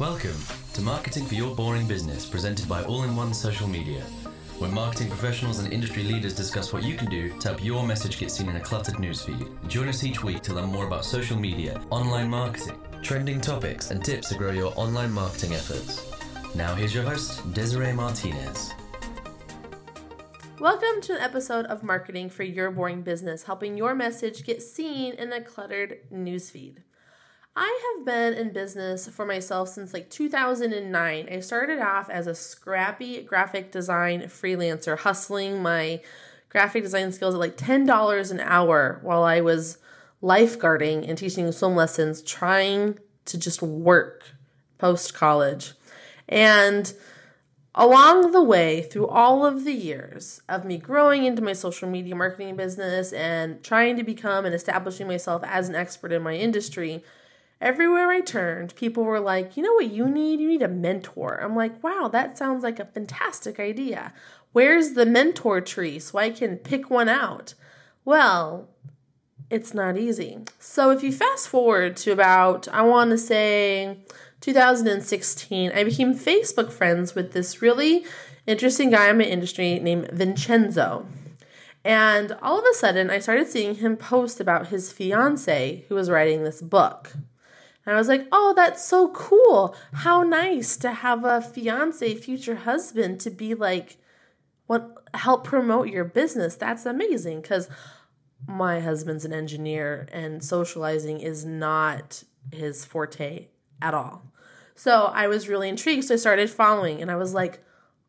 Welcome to Marketing for Your Boring Business, presented by All in One Social Media, where marketing professionals and industry leaders discuss what you can do to help your message get seen in a cluttered newsfeed. Join us each week to learn more about social media, online marketing, trending topics, and tips to grow your online marketing efforts. Now, here's your host, Desiree Martinez. Welcome to an episode of Marketing for Your Boring Business, helping your message get seen in a cluttered newsfeed. I have been in business for myself since like 2009. I started off as a scrappy graphic design freelancer, hustling my graphic design skills at like $10 an hour while I was lifeguarding and teaching swim lessons, trying to just work post college. And along the way, through all of the years of me growing into my social media marketing business and trying to become and establishing myself as an expert in my industry, everywhere I turned, people were like, you know what you need? You need a mentor. I'm like, wow, that sounds like a fantastic idea. Where's the mentor tree so I can pick one out? Well, it's not easy. So if you fast forward to about, I want to say 2016, I became Facebook friends with this really interesting guy in my industry named Vincenzo. And all of a sudden, I started seeing him post about his fiance who was writing this book. And I was like, oh, that's so cool. How nice to have a fiance, future husband to be like, what help promote your business. That's amazing because my husband's an engineer and socializing is not his forte at all. So I was really intrigued. So I started following and I was like,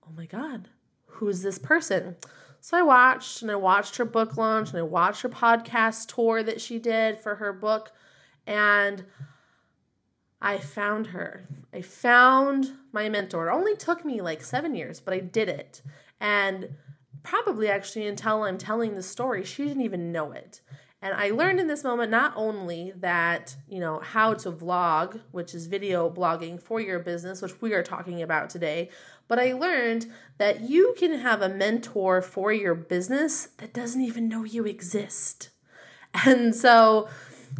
oh my God, who's this person? So I watched and I watched her book launch and I watched her podcast tour that she did for her book. And I found her. I found my mentor. It only took me like seven years, but I did it. And probably actually until I'm telling the story, she didn't even know it. And I learned in this moment not only that, you know, how to vlog, which is video blogging for your business, which we are talking about today, but I learned that you can have a mentor for your business that doesn't even know you exist. And so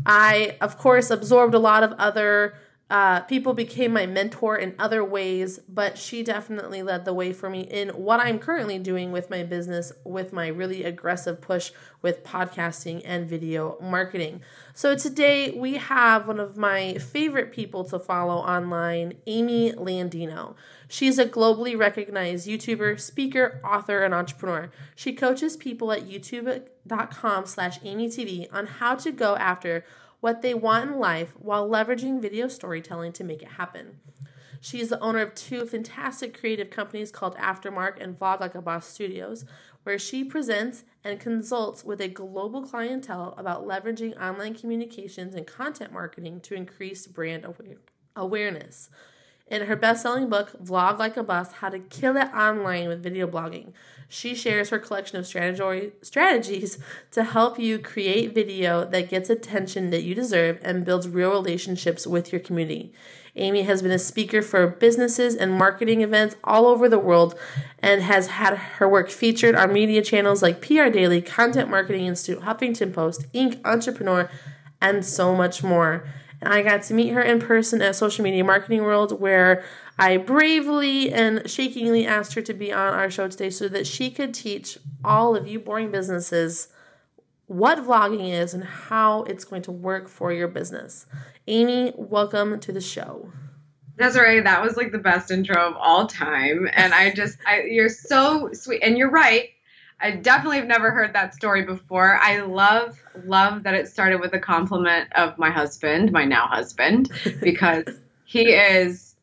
I, of course, absorbed a lot of other uh, people became my mentor in other ways, but she definitely led the way for me in what I'm currently doing with my business, with my really aggressive push with podcasting and video marketing. So today we have one of my favorite people to follow online, Amy Landino. She's a globally recognized YouTuber, speaker, author, and entrepreneur. She coaches people at youtube.com slash AmyTV on how to go after what they want in life while leveraging video storytelling to make it happen. She is the owner of two fantastic creative companies called Aftermarq and Vlog Like a Boss Studios, where she presents and consults with a global clientele about leveraging online communications and content marketing to increase brand aware- awareness. In her best selling book, Vlog Like a Boss How to Kill It Online with Video Blogging, she shares her collection of strategies to help you create video that gets attention that you deserve and builds real relationships with your community. Amy has been a speaker for businesses and marketing events all over the world and has had her work featured on media channels like PR Daily, Content Marketing Institute, Huffington Post, Inc., Entrepreneur, and so much more. I got to meet her in person at Social Media Marketing World, where I bravely and shakingly asked her to be on our show today so that she could teach all of you boring businesses what vlogging is and how it's going to work for your business. Amy, welcome to the show. Desiree, that was like the best intro of all time. And I just, I, you're so sweet. And you're right. I definitely have never heard that story before. I love, love that it started with a compliment of my husband, my now husband, because he is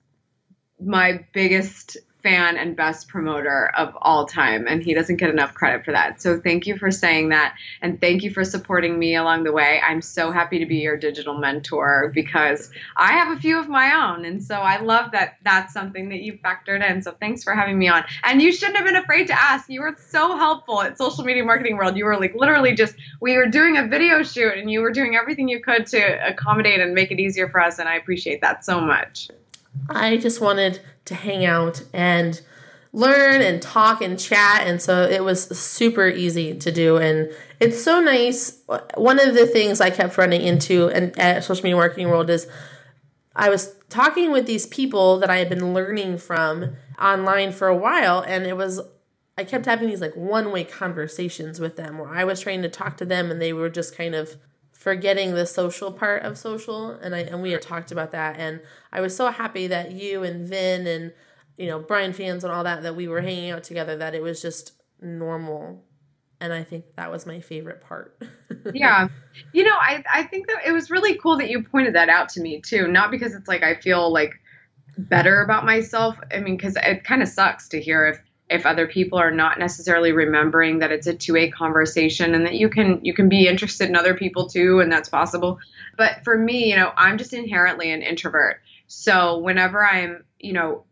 my biggest fan and best promoter of all time, and he doesn't get enough credit for that. So thank you for saying that, and thank you for supporting me along the way. I'm so happy to be your digital mentor because I have a few of my own, and so I love that that's something that you factored in. So thanks for having me on. And you shouldn't have been afraid to ask. You were so helpful at Social Media Marketing World. You were like literally just we were doing a video shoot, and you were doing everything you could to accommodate and make it easier for us, and I appreciate that so much. I just wanted to hang out and learn and talk and chat and so it was super easy to do. And it's so nice. One of the things i kept running into and at social media marketing world is I was talking with these people that I had been learning from online for a while, and it was I kept having these like one way conversations with them where I was trying to talk to them and they were just kind of forgetting the social part of social and I and we had talked about that and I was so happy that you and Vin and you know Brian Fanzo and all that that we were hanging out together that it was just normal and I think that was my favorite part. yeah. You know, I I think that it was really cool that you pointed that out to me too, not because it's like I feel like better about myself. I mean, cuz it kind of sucks to hear if if other people are not necessarily remembering that it's a two-way conversation and that you can you can be interested in other people too and that's possible. But for me you know i'm just inherently an introvert. So whenever i'm you know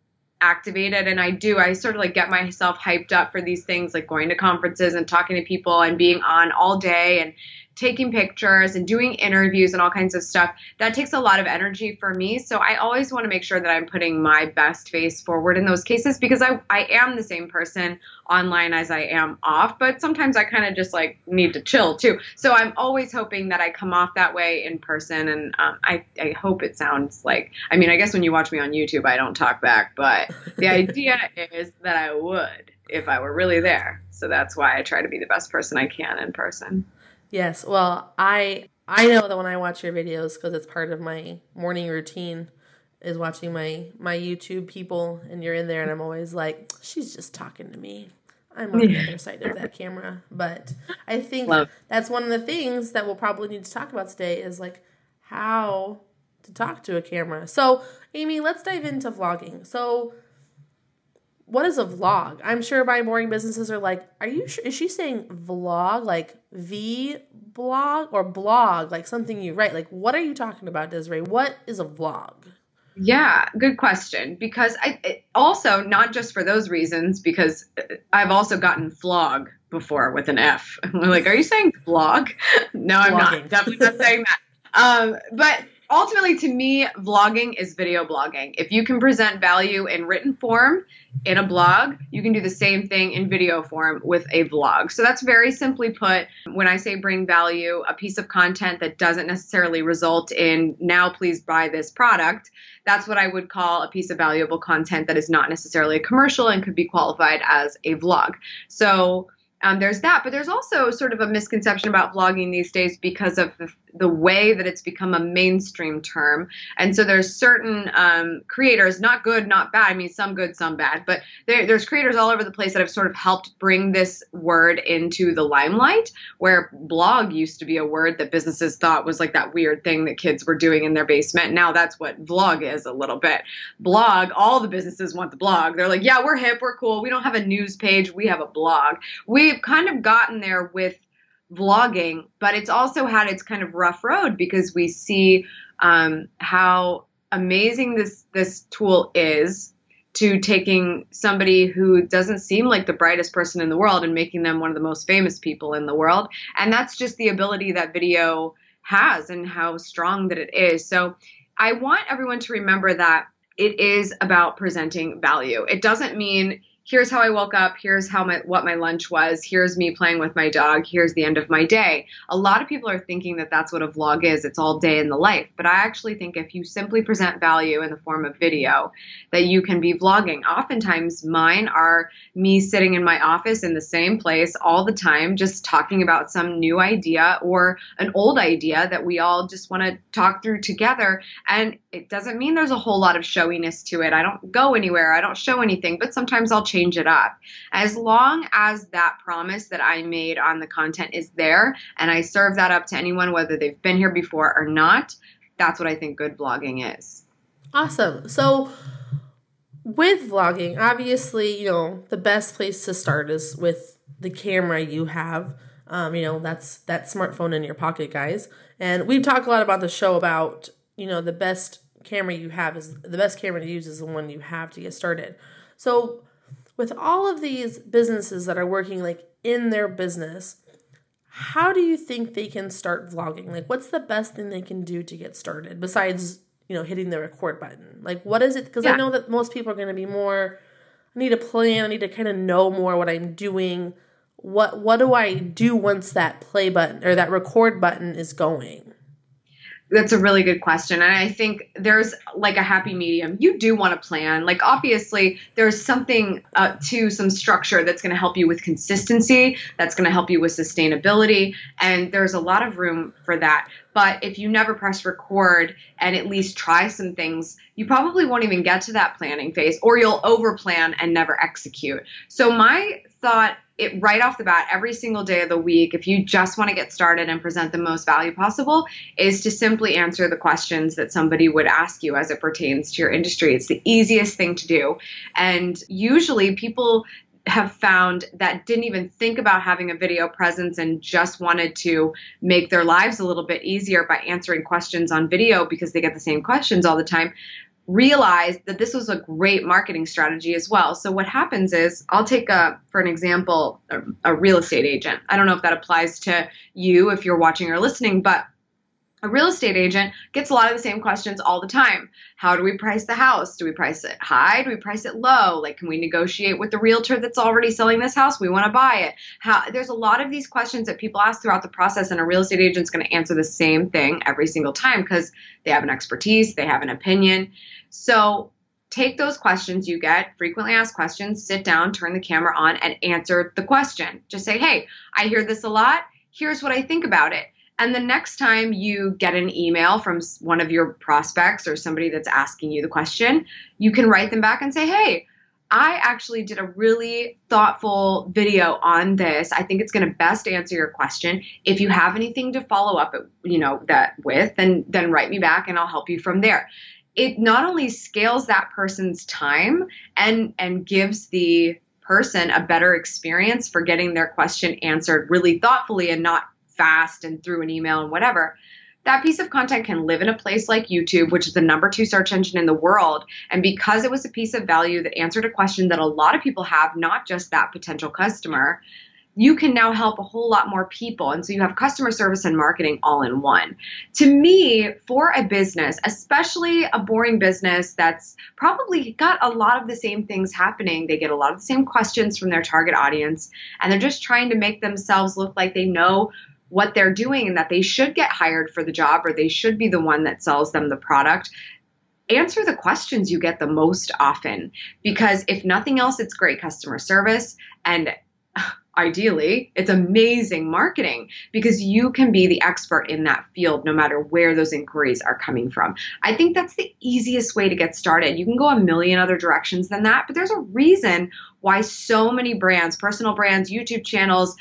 activated and i do i sort of like get myself hyped up for these things like going to conferences and talking to people and being on all day and taking pictures and doing interviews and all kinds of stuff, that takes a lot of energy for me. So I always want to make sure that I'm putting my best face forward in those cases because I, I am the same person online as I am off, but sometimes I kind of just like need to chill too. So I'm always hoping that I come off that way in person. And um, I, I hope it sounds like, I mean, I guess when you watch me on YouTube, I don't talk back, but the idea is that I would if I were really there. So that's why I try to be the best person I can in person. Yes. Well, I I know that when I watch your videos because it's part of my morning routine is watching my my YouTube people and you're in there and I'm always like she's just talking to me. I'm on the other side of that camera, but I think Love. that's one of the things that we'll probably need to talk about today is like how to talk to a camera. So, Amy, let's dive into vlogging. So, what is a vlog? I'm sure my boring businesses are like, are you sure? Is she saying vlog like V blog or blog like something you write? Like, what are you talking about, Desiree? What is a vlog? Yeah, good question. Because I also not just for those reasons, because I've also gotten vlog before with an F. I'm like, are you saying vlog? No, I'm Vlogging. not. Definitely not saying that. Um, but ultimately to me vlogging is video blogging. If you can present value in written form in a blog you can do the same thing in video form with a vlog. So that's very simply put when i say bring value a piece of content that doesn't necessarily result in now please buy this product that's what i would call a piece of valuable content that is not necessarily a commercial and could be qualified as a vlog. So um, there's that, but there's also sort of a misconception about vlogging these days because of the, the way that it's become a mainstream term. And so there's certain um, creators, not good, not bad. I mean, some good, some bad, but there, there's creators all over the place that have sort of helped bring this word into the limelight, where blog used to be a word that businesses thought was like that weird thing that kids were doing in their basement. Now that's what vlog is a little bit. Blog, all the businesses want the blog. They're like, yeah, we're hip, we're cool. We don't have a news page, we have a blog. We we've kind of gotten there with vlogging, but it's also had its kind of rough road because we see um, how amazing this this tool is to taking somebody who doesn't seem like the brightest person in the world and making them one of the most famous people in the world. And that's just the ability that video has and how strong that it is. So I want everyone to remember that it is about presenting value. It doesn't mean here's how I woke up, here's how my what my lunch was, here's me playing with my dog, here's the end of my day. A lot of people are thinking that that's what a vlog is, it's all day in the life, but I actually think if you simply present value in the form of video, that you can be vlogging. Oftentimes mine are me sitting in my office in the same place all the time just talking about some new idea or an old idea that we all just want to talk through together and it doesn't mean there's a whole lot of showiness to it. I don't go anywhere, I don't show anything, but sometimes I'll change it up. As long as that promise that I made on the content is there and I serve that up to anyone, whether they've been here before or not, that's what I think good blogging is. Awesome. So, with vlogging, obviously, you know, the best place to start is with the camera you have. Um, you know, that's that smartphone in your pocket, guys. And we've talked a lot about the show about, you know, the best camera you have is the best camera to use is the one you have to get started. So, with all of these businesses that are working like in their business, how do you think they can start vlogging? Like what's the best thing they can do to get started besides, you know, hitting the record button? Like what is it? Because yeah. I know that most people are going to be more I need a plan, I need to kind of know more what I'm doing. What what do I do once that play button or that record button is going? That's a really good question. And I think there's like a happy medium. You do want to plan. Like, obviously, there's something uh, to some structure that's going to help you with consistency, that's going to help you with sustainability. And there's a lot of room for that. But if you never press record and at least try some things, you probably won't even get to that planning phase or you'll overplan and never execute. So, my thought it right off the bat every single day of the week if you just want to get started and present the most value possible is to simply answer the questions that somebody would ask you as it pertains to your industry. It's the easiest thing to do. And usually people have found that didn't even think about having a video presence and just wanted to make their lives a little bit easier by answering questions on video because they get the same questions all the time realized that this was a great marketing strategy as well. So what happens is I'll take a for an example a, a, real estate agent. I don't know if that applies to you if you're watching or listening, but a real estate agent gets a lot of the same questions all the time. How do we price the house? Do we price it high? Do we price it low? Like can we negotiate with the realtor that's already selling this house? We want to buy it. How there's a lot of these questions that people ask throughout the process and a real estate agent's going to answer the same thing every single time because they have an expertise, they have an opinion. So take those questions you get, frequently asked questions, sit down, turn the camera on, and answer the question. Just say, hey, I hear this a lot. Here's what I think about it. And the next time you get an email from one of your prospects or somebody that's asking you the question, you can write them back and say, hey, I actually did a really thoughtful video on this. I think it's going to best answer your question. If you have anything to follow up, you know, that with, then then write me back and I'll help you from there it not only scales that person's time and and gives the person a better experience for getting their question answered really thoughtfully and not fast and through an email and whatever that piece of content can live in a place like YouTube, which is the number two search engine in the world. And because it was a piece of value that answered a question that a lot of people have, not just that potential customer, you can now help a whole lot more people. And so you have customer service and marketing all in one. To me, for a business, especially a boring business that's probably got a lot of the same things happening, they get a lot of the same questions from their target audience, and they're just trying to make themselves look like they know what they're doing and that they should get hired for the job or they should be the one that sells them the product answer the questions you get the most often. Because if nothing else it's great customer service and ideally, it's amazing marketing because you can be the expert in that field no matter where those inquiries are coming from. I think that's the easiest way to get started. You can go a million other directions than that, but there's a reason why so many brands, personal brands, YouTube channels,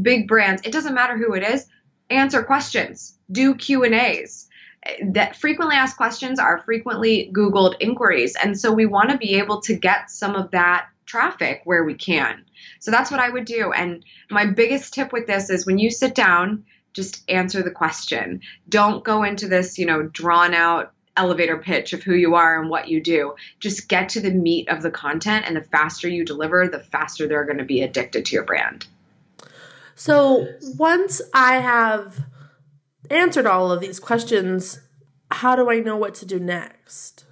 big brands, it doesn't matter who it is, answer questions, do Q&As that frequently asked questions are frequently Googled inquiries. And so we want to be able to get some of that traffic where we can. So that's what I would do. And my biggest tip with this is when you sit down, just answer the question. Don't go into this, you know, drawn out elevator pitch of who you are and what you do. Just get to the meat of the content, and the faster you deliver, the faster they're going to be addicted to your brand. So once I have answered all of these questions, how do I know what to do next?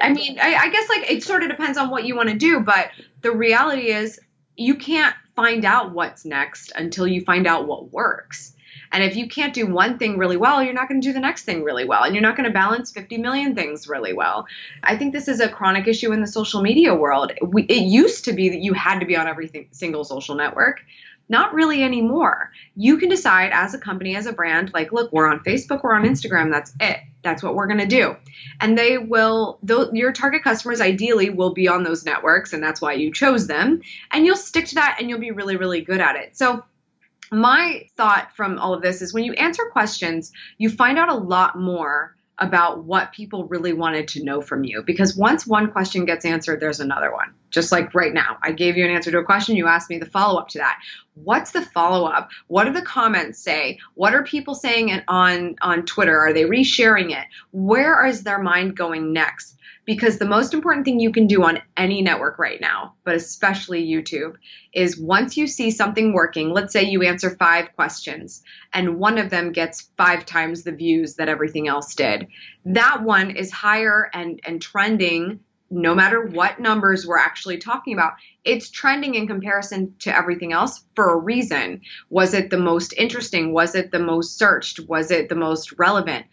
I mean, I, I guess like it sort of depends on what you want to do, but the reality is you can't find out what's next until you find out what works. And if you can't do one thing really well, you're not going to do the next thing really well. And you're not going to balance 50 million things really well. I think this is a chronic issue in the social media world. We, it used to be that you had to be on every single social network. Not really anymore. You can decide as a company, as a brand, like, look, we're on Facebook, we're on Instagram, that's it. That's what we're going to do. And they will, your target customers ideally will be on those networks, and that's why you chose them. And you'll stick to that and you'll be really, really good at it. So, my thought from all of this is when you answer questions, you find out a lot more about what people really wanted to know from you. Because once one question gets answered, there's another one. Just like right now, I gave you an answer to a question, you asked me the follow up to that. What's the follow up? What do the comments say? What are people saying on, on Twitter? Are they resharing it? Where is their mind going next? because the most important thing you can do on any network right now, but especially YouTube, is once you see something working, let's say you answer five questions and one of them gets five times the views that everything else did. That one is higher and, and trending no matter what numbers we're actually talking about, it's trending in comparison to everything else for a reason. Was it the most interesting? Was it the most searched? Was it the most relevant?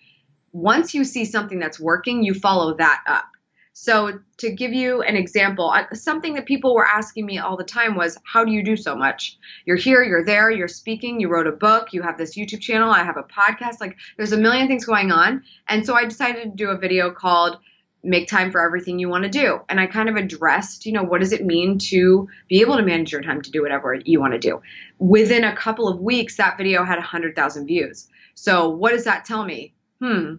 once you see something that's working, you follow that up. So, to give you an example, something that people were asking me all the time was, How do you do so much? You're here, you're there, you're speaking, you wrote a book, you have this YouTube channel, I have a podcast. Like, there's a million things going on. And so, I decided to do a video called Make Time for Everything You Want to Do. And I kind of addressed, you know, what does it mean to be able to manage your time to do whatever you want to do? Within a couple of weeks, that video had 100,000 views. So, what does that tell me? Hmm,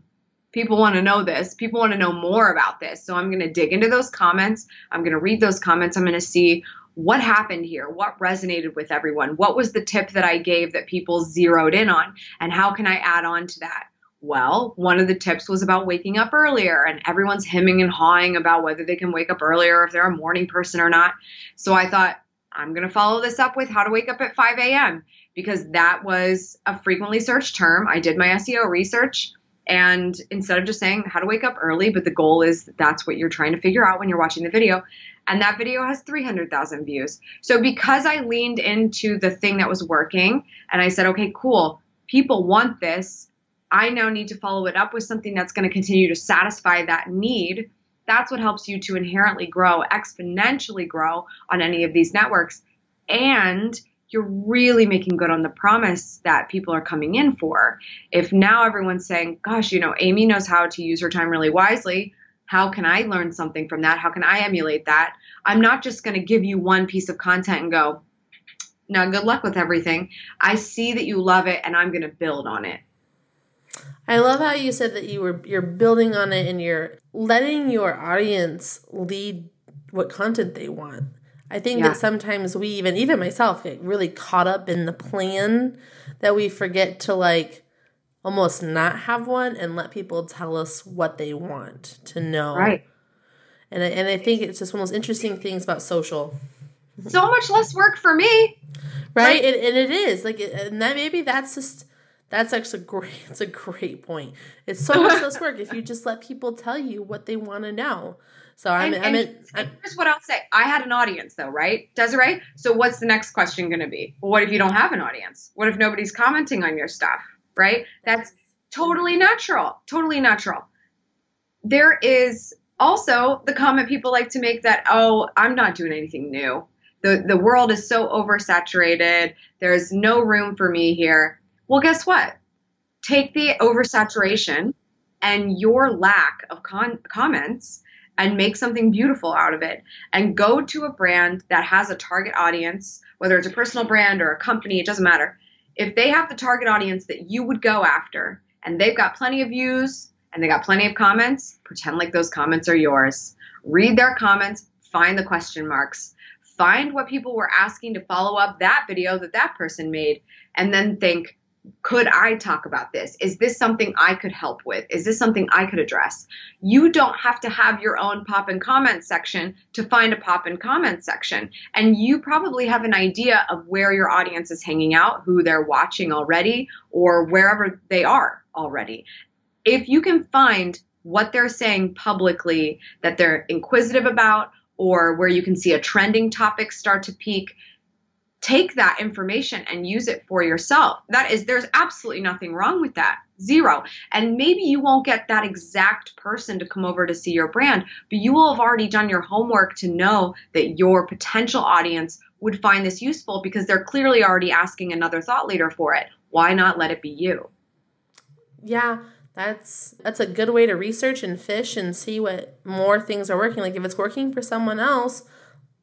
people want to know this. People want to know more about this. So I'm going to dig into those comments. I'm going to read those comments. I'm going to see what happened here, what resonated with everyone, what was the tip that I gave that people zeroed in on, and how can I add on to that? Well, one of the tips was about waking up earlier, and everyone's hemming and hawing about whether they can wake up earlier, if they're a morning person or not. So I thought, I'm going to follow this up with how to wake up at 5 a.m. because that was a frequently searched term. I did my SEO research. And instead of just saying how to wake up early, but the goal is that's what you're trying to figure out when you're watching the video. And that video has 300,000 views. So because I leaned into the thing that was working and I said, okay, cool, people want this. I now need to follow it up with something that's going to continue to satisfy that need. That's what helps you to inherently grow, exponentially grow on any of these networks. And you're really making good on the promise that people are coming in for. If now everyone's saying, gosh, you know, Amy knows how to use her time really wisely, how can I learn something from that? How can I emulate that? I'm not just going to give you one piece of content and go, now good luck with everything. I see that you love it and I'm going to build on it. I love how you said that you were you're building on it and you're letting your audience lead what content they want. I think yeah. that sometimes we even even myself get really caught up in the plan that we forget to like almost not have one and let people tell us what they want to know. Right. And I, and I think it's just one of those interesting things about social. So much less work for me. Right? and, and it is like and that maybe that's just that's actually great. It's a great point. It's so much less work if you just let people tell you what they want to know. So I'm, and, I'm, in, I'm here's what I'll say. I had an audience though, right? Desiree? So what's the next question going to be? Well, what if you don't have an audience? What if nobody's commenting on your stuff, right? That's totally natural. Totally natural. There is also the comment people like to make that, oh, I'm not doing anything new. The, the world is so oversaturated. There's no room for me here. Well, guess what? Take the oversaturation and your lack of con- comments and make something beautiful out of it and go to a brand that has a target audience, whether it's a personal brand or a company, it doesn't matter. If they have the target audience that you would go after and they've got plenty of views and they got plenty of comments, pretend like those comments are yours. Read their comments, find the question marks, find what people were asking to follow up that video that that person made, and then think, could I talk about this? Is this something I could help with? Is this something I could address? You don't have to have your own pop and comment section to find a pop and comment section. And you probably have an idea of where your audience is hanging out, who they're watching already, or wherever they are already. If you can find what they're saying publicly that they're inquisitive about, or where you can see a trending topic start to peak, take that information and use it for yourself. That is, there's absolutely nothing wrong with that. Zero. And maybe you won't get that exact person to come over to see your brand, but you will have already done your homework to know that your potential audience would find this useful because they're clearly already asking another thought leader for it. Why not let it be you? Yeah, that's that's a good way to research and fish and see what more things are working. Like if it's working for someone else,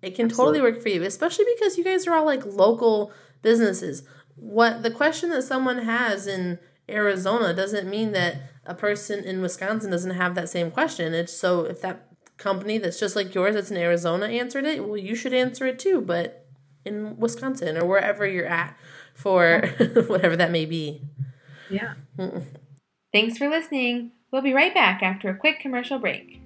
it can Absolutely. totally work for you, especially because you guys are all like local businesses. What the question that someone has in Arizona doesn't mean that a person in Wisconsin doesn't have that same question. It's so if that company that's just like yours that's in Arizona answered it, well, you should answer it too, but in Wisconsin or wherever you're at for whatever that may be. Yeah. Thanks for listening. We'll be right back after a quick commercial break.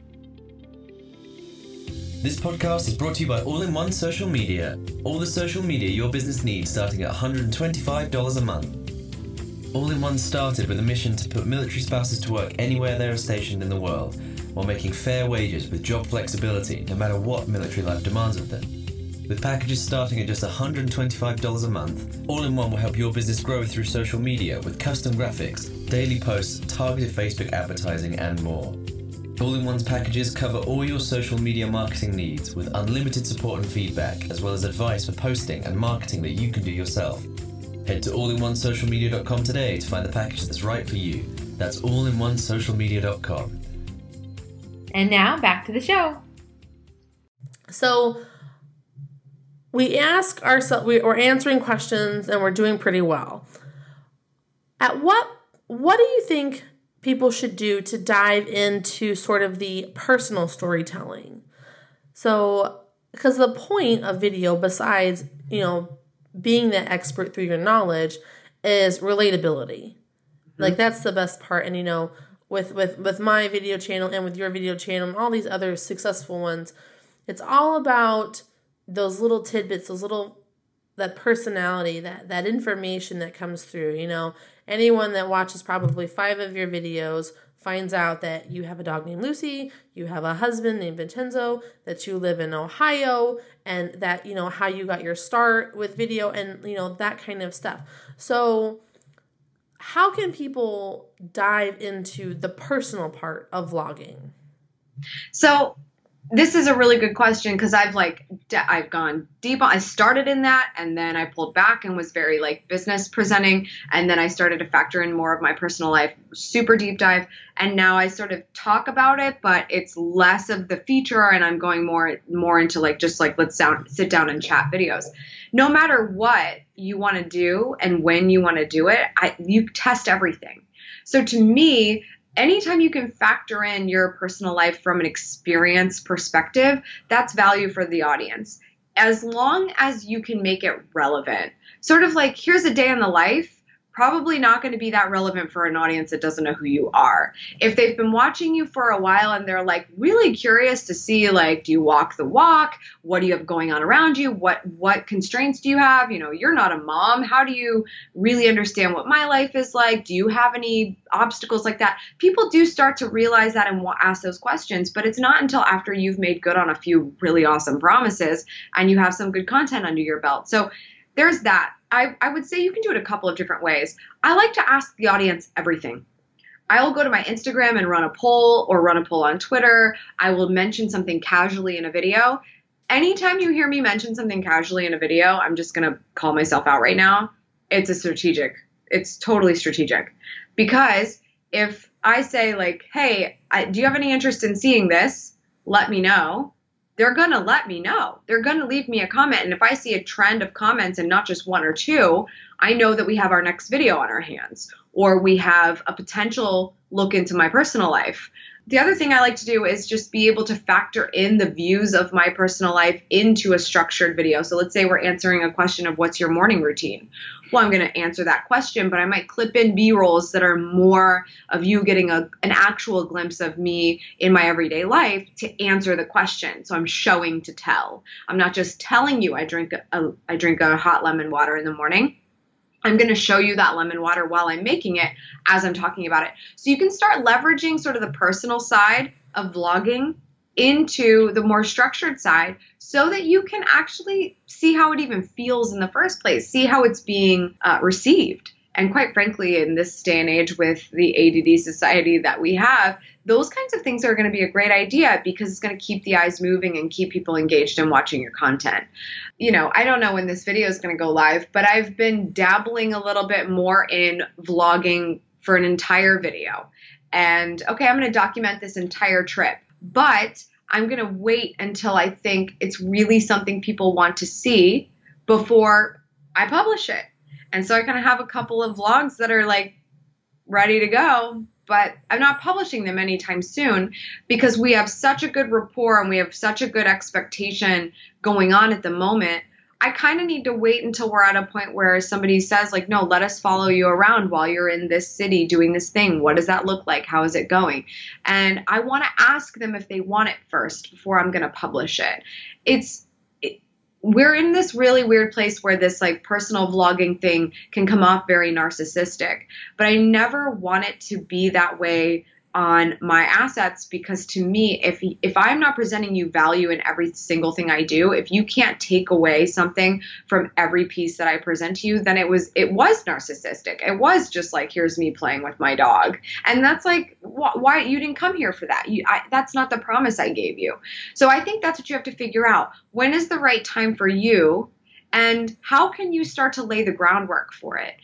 This podcast is brought to you by All in One Social Media. All the social media your business needs starting at $125 a month. All in One started with a mission to put military spouses to work anywhere they are stationed in the world while making fair wages with job flexibility no matter what military life demands of them. With packages starting at just $125 a month, All in One will help your business grow through social media with custom graphics daily posts, targeted Facebook advertising, and more. All in One's packages cover all your social media marketing needs with unlimited support and feedback, as well as advice for posting and marketing that you can do yourself. Head to allinonesocialmedia.com today to find the package that's right for you. That's allinonesocialmedia.com. And now back to the show. So we ask ourselves, we, we're answering questions and we're doing pretty well. At what what do you think people should do to dive into sort of the personal storytelling? So, because the point of video, besides you know being the expert through your knowledge, is relatability. Mm-hmm. Like that's the best part, and you know with with with my video channel and with your video channel and all these other successful ones, it's all about those little tidbits, those little that personality, that that information that comes through, you know, anyone that watches probably 5 of your videos finds out that you have a dog named Lucy, you have a husband named Vincenzo, that you live in Ohio, and that, you know, how you got your start with video and, you know, that kind of stuff. So, how can people dive into the personal part of vlogging? So, this is a really good question because I've like I've gone deep. I started in that and then I pulled back and was very like business presenting and then I started to factor in more of my personal life, super deep dive, and now I sort of talk about it, but it's less of the feature and I'm going more more into like just like let's down, sit down and chat videos. No matter what you want to do and when you want to do it, I you test everything. So to me, anytime you can factor in your personal life from an experience perspective, that's value for the audience. As long as you can make it relevant. Sort of like, here's a day in the life probably not going to be that relevant for an audience that doesn't know who you are. If they've been watching you for a while and they're like really curious to see like do you walk the walk? What do you have going on around you? What what constraints do you have? You know, you're not a mom. How do you really understand what my life is like? Do you have any obstacles like that? People do start to realize that and ask those questions, but it's not until after you've made good on a few really awesome promises and you have some good content under your belt. So there's that. I, I would say you can do it a couple of different ways. I like to ask the audience everything. I will go to my Instagram and run a poll or run a poll on Twitter. I will mention something casually in a video. Anytime you hear me mention something casually in a video, I'm just going to call myself out right now. It's a strategic. It's totally strategic. Because if I say, like, hey, I, do you have any interest in seeing this? Let me know they're going to let me know. They're going to leave me a comment. And if I see a trend of comments and not just one or two, I know that we have our next video on our hands or we have a potential look into my personal life. The other thing I like to do is just be able to factor in the views of my personal life into a structured video. So let's say we're answering a question of what's your morning routine. Well, I'm going to answer that question, but I might clip in B rolls that are more of you getting a, an actual glimpse of me in my everyday life to answer the question. So I'm showing to tell. I'm not just telling you I drink a, a I drink a hot lemon water in the morning. I'm going to show you that lemon water while I'm making it as I'm talking about it. So you can start leveraging sort of the personal side of vlogging into the more structured side so that you can actually see how it even feels in the first place, see how it's being uh, received. And quite frankly, in this day and age with the ADD society that we have, those kinds of things are going to be a great idea because it's going to keep the eyes moving and keep people engaged in watching your content. You know, I don't know when this video is going to go live, but I've been dabbling a little bit more in vlogging for an entire video. And okay, I'm going to document this entire trip, but I'm going to wait until I think it's really something people want to see before I publish it. And so I kind of have a couple of vlogs that are like ready to go, but I'm not publishing them anytime soon because we have such a good rapport and we have such a good expectation going on at the moment. I kind of need to wait until we're at a point where somebody says, like, no, let us follow you around while you're in this city doing this thing. What does that look like? How is it going? And I want to ask them if they want it first before I'm going to publish it. It's we're in this really weird place where this like personal vlogging thing can come off very narcissistic but i never want it to be that way on my assets because to me if if I'm not presenting you value in every single thing I do if you can't take away something from every piece that I present to you then it was it was narcissistic. It was just like here's me playing with my dog. And that's like wh- why you didn't come here for that. You I, that's not the promise I gave you. So I think that's what you have to figure out. When is the right time for you? And how can you start to lay the groundwork for it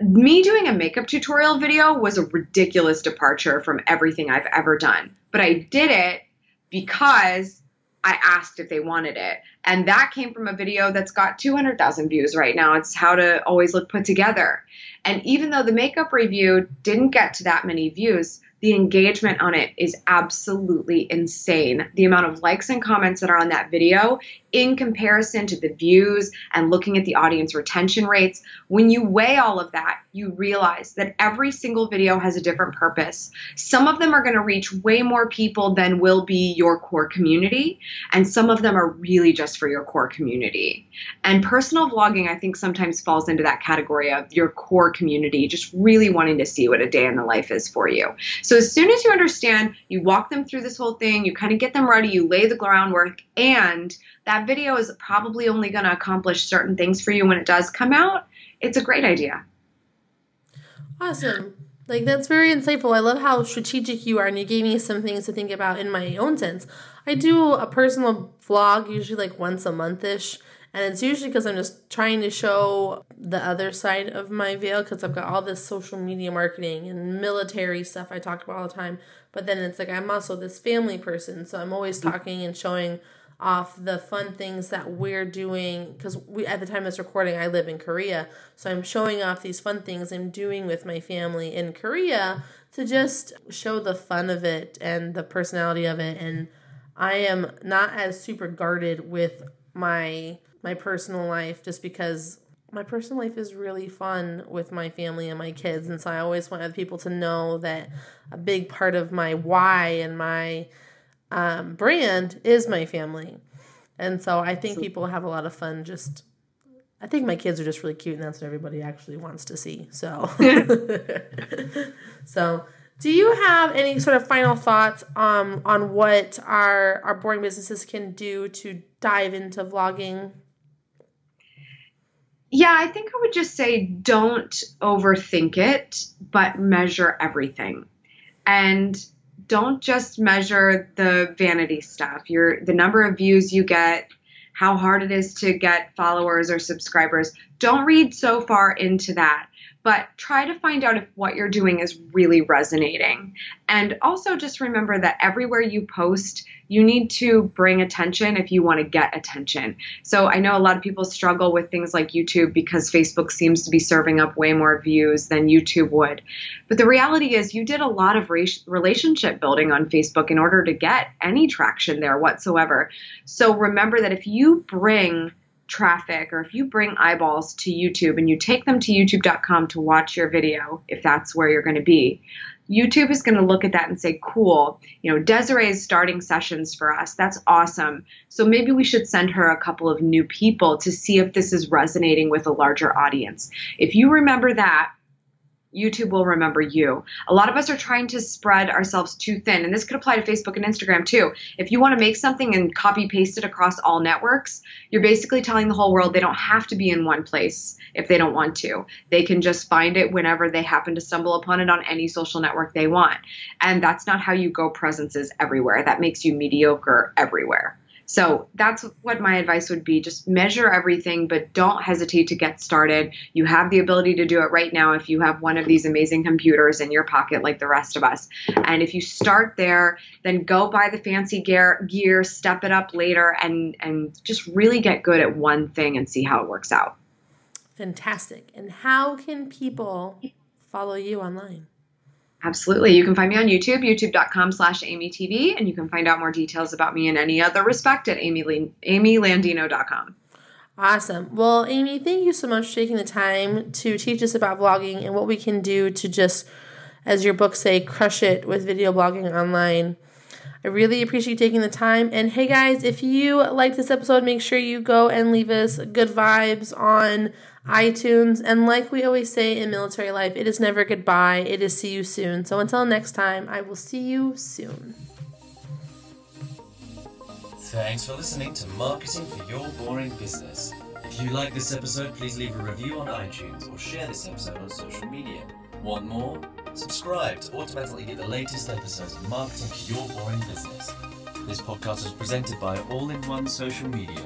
me doing a makeup tutorial video was a ridiculous departure from everything I've ever done. But I did it because I asked if they wanted it. And that came from a video that's got 200,000 views right now. It's how to always look put together. And even though the makeup review didn't get to that many views, the engagement on it is absolutely insane. The amount of likes and comments that are on that video in comparison to the views and looking at the audience retention rates, when you weigh all of that, you realize that every single video has a different purpose. Some of them are going to reach way more people than will be your core community, and some of them are really just for your core community. And personal vlogging, I think, sometimes falls into that category of your core community, just really wanting to see what a day in the life is for you. So as soon as you understand, you walk them through this whole thing, you kind of get them ready, you lay the groundwork, and that video is probably only going to accomplish certain things for you when it does come out, it's a great idea. Awesome. Like that's very insightful. I love how strategic you are, and you gave me some things to think about in my own sense. I do a personal vlog usually like once a month ish, and it's usually because I'm just trying to show the other side of my veil because I've got all this social media marketing and military stuff I talk about all the time. But then it's like I'm also this family person, so I'm always mm. talking and showing off the fun things that we're doing. Because we at the time of this recording I live in Korea so I'm showing off these fun things I'm doing with my family in Korea to just show the fun of it and the personality of it. And I am not as super guarded with my my personal life just because my personal life is really fun with my family and my kids and so I always want other people to know that a big part of my why and my um, brand is my family. And so I think people have a lot of fun just I think my kids are just really cute and that's what everybody actually wants to see. So So do you have any sort of final thoughts um, on what our our boring businesses can do to dive into vlogging? Yeah, I think I would just say don't overthink it, but measure everything. And don't just measure the vanity stuff. Your the number of views you get, how hard it is to get followers or subscribers. Don't read so far into that, but try to find out if what you're doing is really resonating. And also just remember that everywhere you post, you need to bring attention if you want to get attention. So I know a lot of people struggle with things like YouTube because Facebook seems to be serving up way more views than YouTube would. But the reality is, you did a lot of relationship building on Facebook in order to get any traction there whatsoever. So remember that if you bring traffic or if you bring eyeballs to YouTube and you take them to youtube.com to watch your video, if that's where you're going to be, YouTube is going to look at that and say, cool, you know, Desiree is starting sessions for us. That's awesome. So maybe we should send her a couple of new people to see if this is resonating with a larger audience. If you remember that, YouTube will remember you. A lot of us are trying to spread ourselves too thin, and this could apply to Facebook and Instagram too. If you want to make something and copy paste it across all networks, you're basically telling the whole world they don't have to be in one place if they don't want to. They can just find it whenever they happen to stumble upon it on any social network they want. And that's not how you go presences everywhere. That makes you mediocre everywhere. So that's what my advice would be. Just measure everything, but don't hesitate to get started. You have the ability to do it right now if you have one of these amazing computers in your pocket, like the rest of us. And if you start there, then go buy the fancy gear, gear step it up later, and, and just really get good at one thing and see how it works out. Fantastic. And how can people follow you online? Absolutely. You can find me on YouTube, youtube.com slash AmyTV, and you can find out more details about me in any other respect at Amy, amylandino.com. Awesome. Well, Amy, thank you so much for taking the time to teach us about vlogging and what we can do to just, as your books say, crush it with video blogging online. I really appreciate you taking the time. And hey, guys, if you like this episode, make sure you go and leave us good vibes on iTunes. And like we always say in military life, it is never goodbye, it is see you soon. So until next time, I will see you soon. Thanks for listening to Marketing for Your Boring Business. If you like this episode, please leave a review on iTunes or share this episode on social media. Want more? Subscribe to automatically get the latest episodes of Marketing for Your Boring Business. This podcast is presented by All in One Social Media.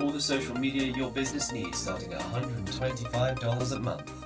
All the social media your business needs starting at $125 a month.